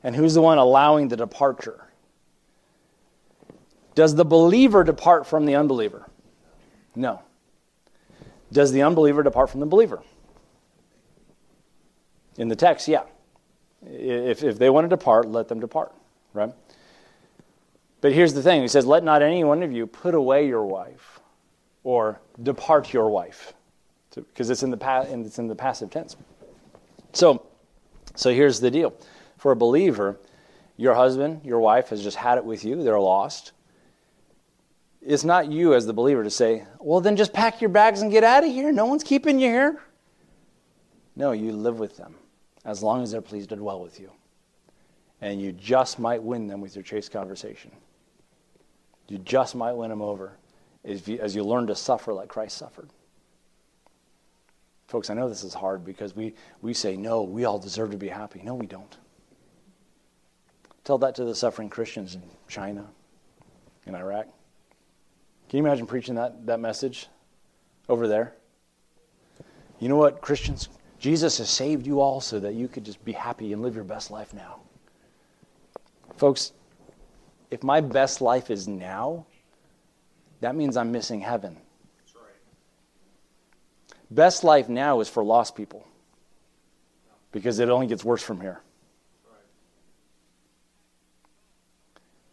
and who's the one allowing the departure? Does the believer depart from the unbeliever? No. Does the unbeliever depart from the believer? In the text, yeah. If, if they want to depart, let them depart, right? But here's the thing He says, Let not any one of you put away your wife or depart your wife, because it's, in the pa- it's in the passive tense. So, so here's the deal for a believer, your husband, your wife has just had it with you, they're lost. It's not you as the believer to say, well, then just pack your bags and get out of here. No one's keeping you here. No, you live with them as long as they're pleased to dwell with you. And you just might win them with your chaste conversation. You just might win them over as you, as you learn to suffer like Christ suffered. Folks, I know this is hard because we, we say, no, we all deserve to be happy. No, we don't. Tell that to the suffering Christians in China, in Iraq. Can you imagine preaching that, that message over there? You know what, Christians? Jesus has saved you all so that you could just be happy and live your best life now. Folks, if my best life is now, that means I'm missing heaven. Best life now is for lost people because it only gets worse from here.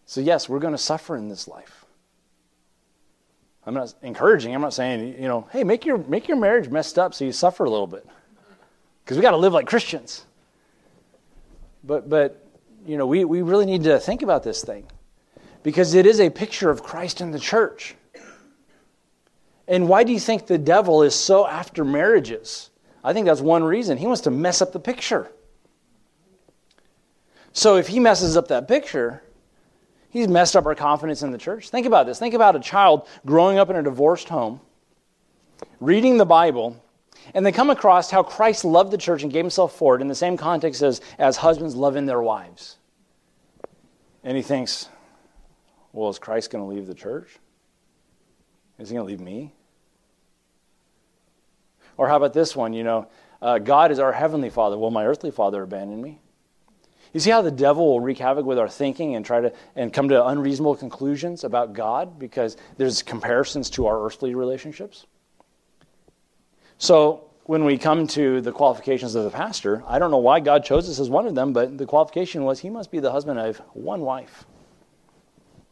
So, yes, we're going to suffer in this life. I'm not encouraging, I'm not saying, you know, hey, make your, make your marriage messed up so you suffer a little bit because we got to live like Christians. But, but you know, we, we really need to think about this thing because it is a picture of Christ in the church. And why do you think the devil is so after marriages? I think that's one reason. He wants to mess up the picture. So if he messes up that picture, he's messed up our confidence in the church. Think about this. Think about a child growing up in a divorced home, reading the Bible, and they come across how Christ loved the church and gave himself for it in the same context as, as husbands loving their wives. And he thinks, well, is Christ going to leave the church? Is he going to leave me? Or how about this one? You know, uh, God is our heavenly father. Will my earthly father abandon me? You see how the devil will wreak havoc with our thinking and try to and come to unreasonable conclusions about God because there's comparisons to our earthly relationships? So when we come to the qualifications of the pastor, I don't know why God chose us as one of them, but the qualification was he must be the husband of one wife.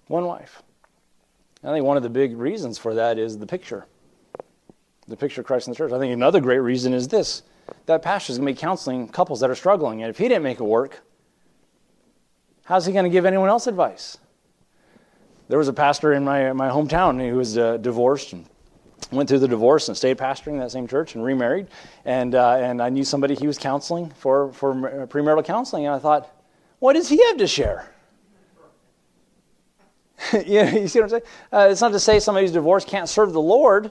One wife. I think one of the big reasons for that is the picture. The picture of Christ in the church. I think another great reason is this that pastor is going to be counseling couples that are struggling. And if he didn't make it work, how's he going to give anyone else advice? There was a pastor in my, my hometown who was uh, divorced and went through the divorce and stayed pastoring that same church and remarried. And, uh, and I knew somebody he was counseling for, for premarital counseling. And I thought, what does he have to share? [LAUGHS] you, know, you see what I'm saying? Uh, it's not to say somebody who's divorced can't serve the Lord,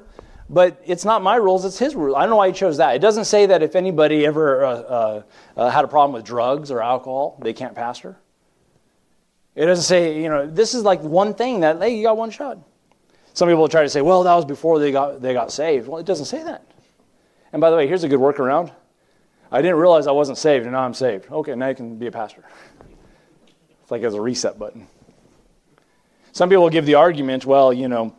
but it's not my rules, it's his rules. I don't know why he chose that. It doesn't say that if anybody ever uh, uh, uh, had a problem with drugs or alcohol, they can't pastor. It doesn't say, you know, this is like one thing that, hey, you got one shot. Some people try to say, well, that was before they got, they got saved. Well, it doesn't say that. And by the way, here's a good workaround. I didn't realize I wasn't saved, and now I'm saved. Okay, now you can be a pastor. It's like as a reset button. Some people will give the argument, well, you know,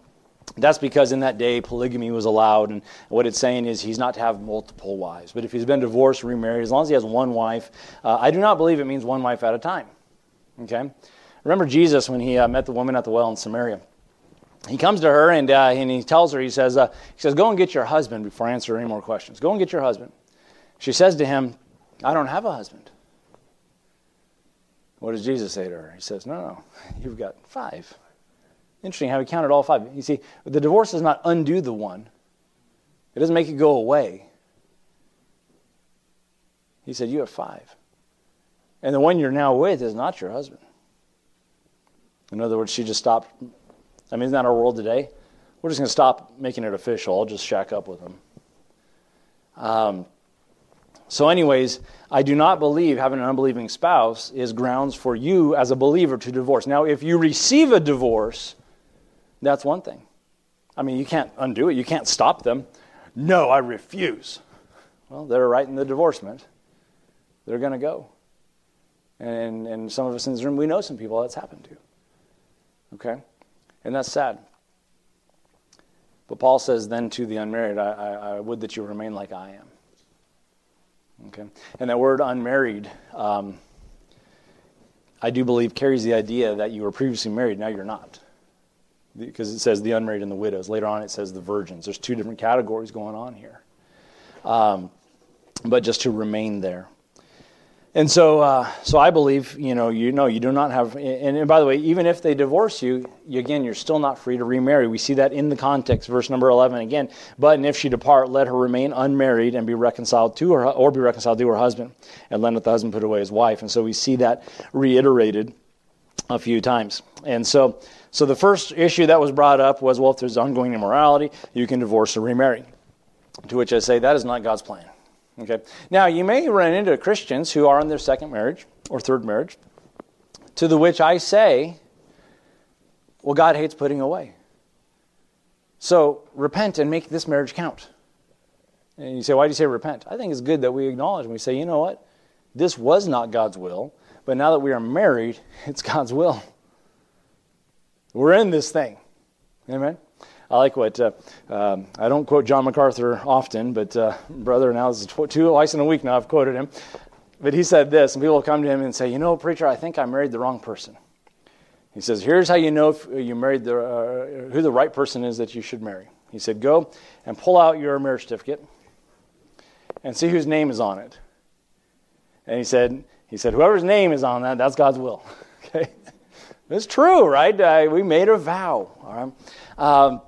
that's because in that day polygamy was allowed, and what it's saying is he's not to have multiple wives. But if he's been divorced, remarried, as long as he has one wife, uh, I do not believe it means one wife at a time. Okay? Remember Jesus when he uh, met the woman at the well in Samaria he comes to her and, uh, and he tells her, he says, uh, he says, Go and get your husband before I answer any more questions. Go and get your husband. She says to him, I don't have a husband. What does Jesus say to her? He says, No, no, you've got five. Interesting how he counted all five. You see, the divorce does not undo the one, it doesn't make it go away. He said, You have five. And the one you're now with is not your husband. In other words, she just stopped I mean, isn't that our world today? We're just going to stop making it official. I'll just shack up with them. Um, so, anyways, I do not believe having an unbelieving spouse is grounds for you as a believer to divorce. Now, if you receive a divorce, that's one thing. I mean, you can't undo it, you can't stop them. No, I refuse. Well, they're writing the divorcement. They're going to go. And, and some of us in this room, we know some people that's happened to. Okay? And that's sad. But Paul says, then to the unmarried, I, I, I would that you remain like I am. Okay? And that word unmarried, um, I do believe, carries the idea that you were previously married, now you're not. Because it says the unmarried and the widows. Later on, it says the virgins. There's two different categories going on here. Um, but just to remain there. And so, uh, so I believe, you know, you know, you do not have, and, and, by the way, even if they divorce you, you, again, you're still not free to remarry. We see that in the context, verse number 11 again. But and if she depart, let her remain unmarried and be reconciled to her, or be reconciled to her husband, and let the husband put away his wife. And so we see that reiterated a few times. And so, so the first issue that was brought up was, well, if there's ongoing immorality, you can divorce or remarry. To which I say, that is not God's plan. Okay. Now, you may run into Christians who are in their second marriage or third marriage, to the which I say, well, God hates putting away. So repent and make this marriage count. And you say, why do you say repent? I think it's good that we acknowledge and we say, you know what? This was not God's will, but now that we are married, [LAUGHS] it's God's will. We're in this thing. Amen? I like what, uh, um, I don't quote John MacArthur often, but uh, brother, now this is tw- two twice in a week now I've quoted him. But he said this, and people will come to him and say, You know, preacher, I think I married the wrong person. He says, Here's how you know if you married the, uh, who the right person is that you should marry. He said, Go and pull out your marriage certificate and see whose name is on it. And he said, he said, Whoever's name is on that, that's God's will. [LAUGHS] okay? It's true, right? Uh, we made a vow. All right. Um,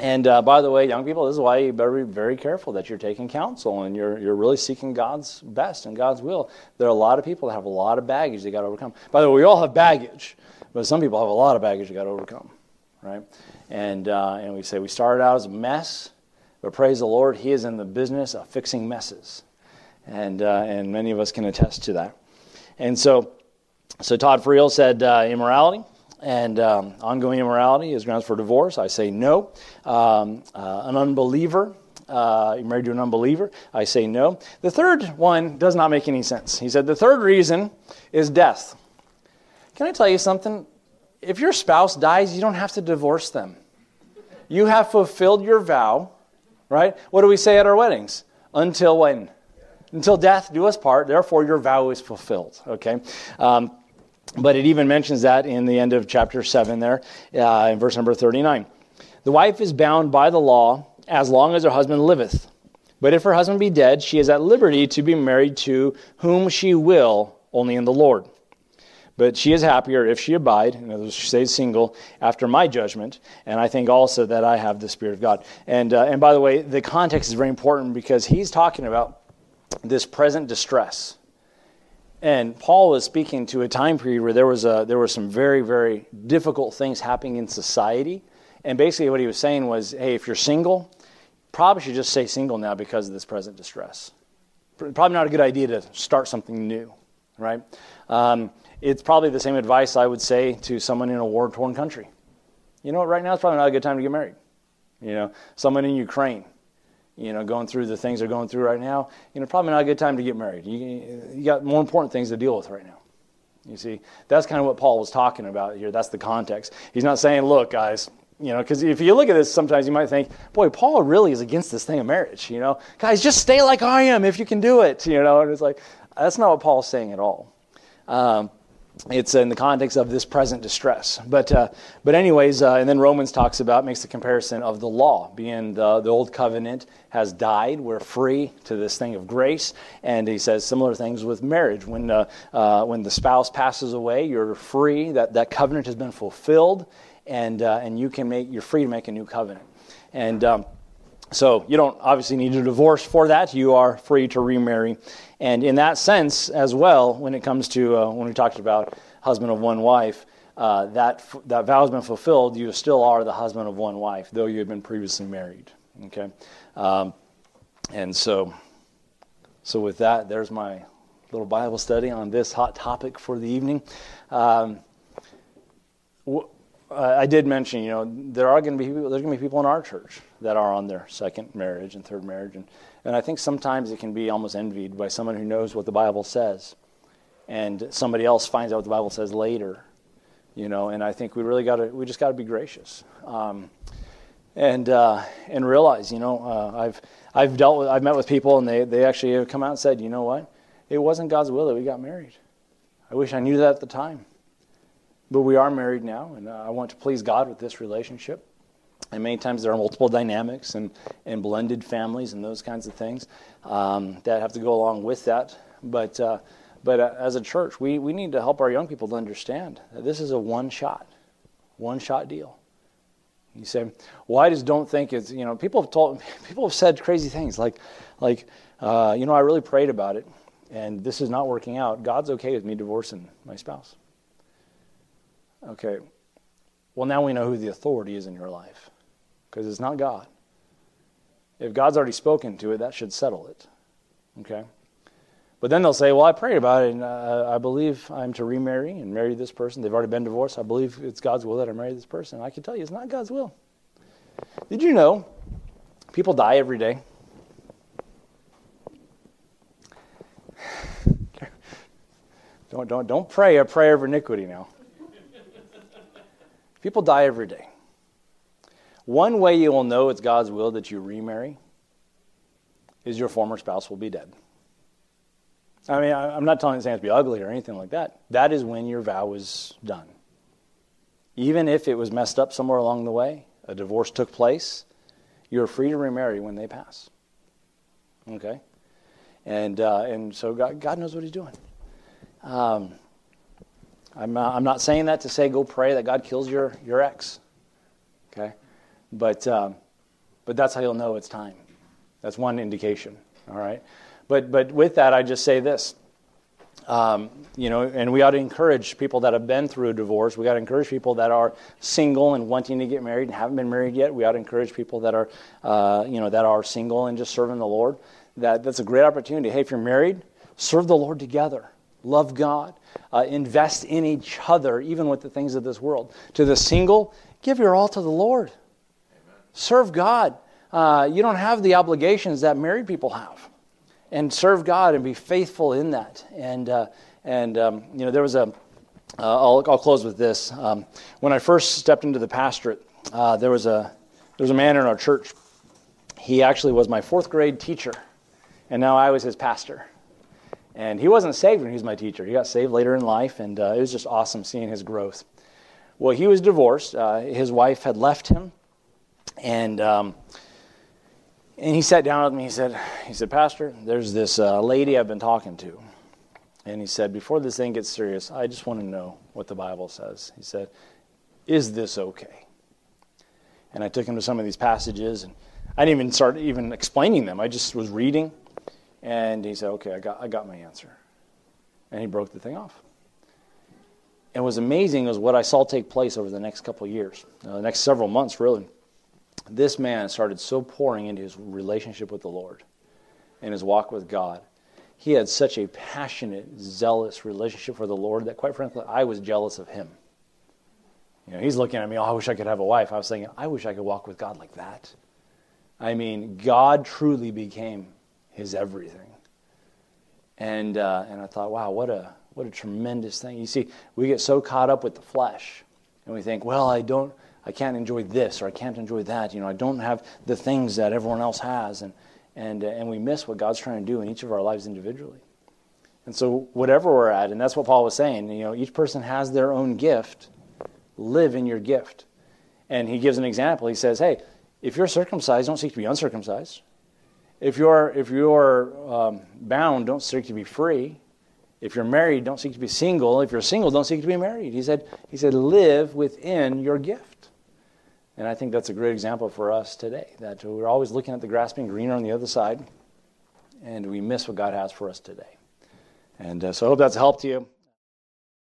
and uh, by the way, young people, this is why you better be very careful that you're taking counsel and you're, you're really seeking God's best and God's will. There are a lot of people that have a lot of baggage they got to overcome. By the way, we all have baggage, but some people have a lot of baggage they got to overcome, right? And, uh, and we say we started out as a mess, but praise the Lord, He is in the business of fixing messes. And, uh, and many of us can attest to that. And so, so Todd Friel said uh, immorality and um, ongoing immorality is grounds for divorce. I say no. Um, uh, an unbeliever, uh, you're married to an unbeliever. I say no. The third one does not make any sense. He said the third reason is death. Can I tell you something? If your spouse dies, you don't have to divorce them. You have fulfilled your vow, right? What do we say at our weddings? Until when? Until death do us part. Therefore, your vow is fulfilled. Okay. Um, but it even mentions that in the end of chapter 7 there, uh, in verse number 39. The wife is bound by the law as long as her husband liveth. But if her husband be dead, she is at liberty to be married to whom she will, only in the Lord. But she is happier if she abide, in other words, she stays single, after my judgment. And I think also that I have the Spirit of God. And, uh, and by the way, the context is very important because he's talking about this present distress. And Paul was speaking to a time period where there was a, there were some very very difficult things happening in society, and basically what he was saying was, hey, if you're single, probably should just stay single now because of this present distress. Probably not a good idea to start something new, right? Um, it's probably the same advice I would say to someone in a war torn country. You know what? Right now it's probably not a good time to get married. You know, someone in Ukraine you know, going through the things they're going through right now, you know, probably not a good time to get married. You, you got more important things to deal with right now. You see, that's kind of what Paul was talking about here. That's the context. He's not saying, look, guys, you know, because if you look at this, sometimes you might think, boy, Paul really is against this thing of marriage. You know, guys, just stay like I am if you can do it. You know, and it's like that's not what Paul's saying at all. Um, it's in the context of this present distress. But, uh, but anyways, uh, and then Romans talks about, makes the comparison of the law, being the, the old covenant has died. We're free to this thing of grace. And he says similar things with marriage. When, uh, uh when the spouse passes away, you're free. That, that covenant has been fulfilled. And, uh, and you can make, you're free to make a new covenant. And um, so you don't obviously need a divorce for that. You are free to remarry. And in that sense as well, when it comes to, uh, when we talked about husband of one wife, uh, that, that vow has been fulfilled. You still are the husband of one wife, though you had been previously married. Okay? Um, and so, so with that, there's my little Bible study on this hot topic for the evening. Um, I did mention, you know, there are going to be people, there's going to be people in our church that are on their second marriage and third marriage, and and I think sometimes it can be almost envied by someone who knows what the Bible says, and somebody else finds out what the Bible says later, you know. And I think we really got to we just got to be gracious. Um, and uh, and realize, you know, uh, I've I've dealt with I've met with people and they they actually have come out and said, you know what, it wasn't God's will that we got married. I wish I knew that at the time, but we are married now, and uh, I want to please God with this relationship. And many times there are multiple dynamics and, and blended families and those kinds of things um, that have to go along with that. But, uh, but uh, as a church, we, we need to help our young people to understand that this is a one shot, one shot deal. You say, well, I just don't think it's, you know, people have told, [LAUGHS] people have said crazy things like, like, uh, you know, I really prayed about it and this is not working out. God's okay with me divorcing my spouse. Okay. Well, now we know who the authority is in your life because it's not God. If God's already spoken to it, that should settle it. Okay? But then they'll say, Well, I prayed about it, and uh, I believe I'm to remarry and marry this person. They've already been divorced. I believe it's God's will that I marry this person. I can tell you, it's not God's will. Did you know people die every day? [SIGHS] don't, don't, don't pray a prayer of iniquity now. People die every day. One way you will know it's God's will that you remarry is your former spouse will be dead. I mean, I'm not telling it to be ugly or anything like that. That is when your vow is done. Even if it was messed up somewhere along the way, a divorce took place, you're free to remarry when they pass. Okay? And, uh, and so God, God knows what He's doing. Um, I'm, uh, I'm not saying that to say go pray that God kills your, your ex. Okay? But, um, but that's how you'll know it's time. That's one indication. All right? But, but with that, I just say this. Um, you know, and we ought to encourage people that have been through a divorce. We got to encourage people that are single and wanting to get married and haven't been married yet. We ought to encourage people that are, uh, you know, that are single and just serving the Lord. That that's a great opportunity. Hey, if you're married, serve the Lord together. Love God. Uh, invest in each other, even with the things of this world. To the single, give your all to the Lord. Serve God. Uh, you don't have the obligations that married people have. And serve God and be faithful in that. And, uh, and um, you know, there was a, will uh, I'll close with this. Um, when I first stepped into the pastorate, uh, there, was a, there was a man in our church. He actually was my fourth grade teacher, and now I was his pastor. And he wasn't saved when he was my teacher. He got saved later in life, and uh, it was just awesome seeing his growth. Well, he was divorced. Uh, his wife had left him, and um, and he sat down with me. He said, he said, Pastor, there's this uh, lady I've been talking to, and he said, before this thing gets serious, I just want to know what the Bible says. He said, Is this okay? And I took him to some of these passages, and I didn't even start even explaining them. I just was reading, and he said, Okay, I got I got my answer, and he broke the thing off. And what was amazing was what I saw take place over the next couple years, uh, the next several months, really this man started so pouring into his relationship with the Lord and his walk with God. He had such a passionate, zealous relationship for the Lord that, quite frankly, I was jealous of him. You know, he's looking at me, oh, I wish I could have a wife. I was thinking, I wish I could walk with God like that. I mean, God truly became his everything. And, uh, and I thought, wow, what a, what a tremendous thing. You see, we get so caught up with the flesh, and we think, well, I don't, I can't enjoy this or I can't enjoy that. You know, I don't have the things that everyone else has. And, and, and we miss what God's trying to do in each of our lives individually. And so, whatever we're at, and that's what Paul was saying, you know, each person has their own gift. Live in your gift. And he gives an example. He says, hey, if you're circumcised, don't seek to be uncircumcised. If you're, if you're um, bound, don't seek to be free. If you're married, don't seek to be single. If you're single, don't seek to be married. He said, he said live within your gift. And I think that's a great example for us today that we're always looking at the grass being greener on the other side, and we miss what God has for us today. And uh, so I hope that's helped you.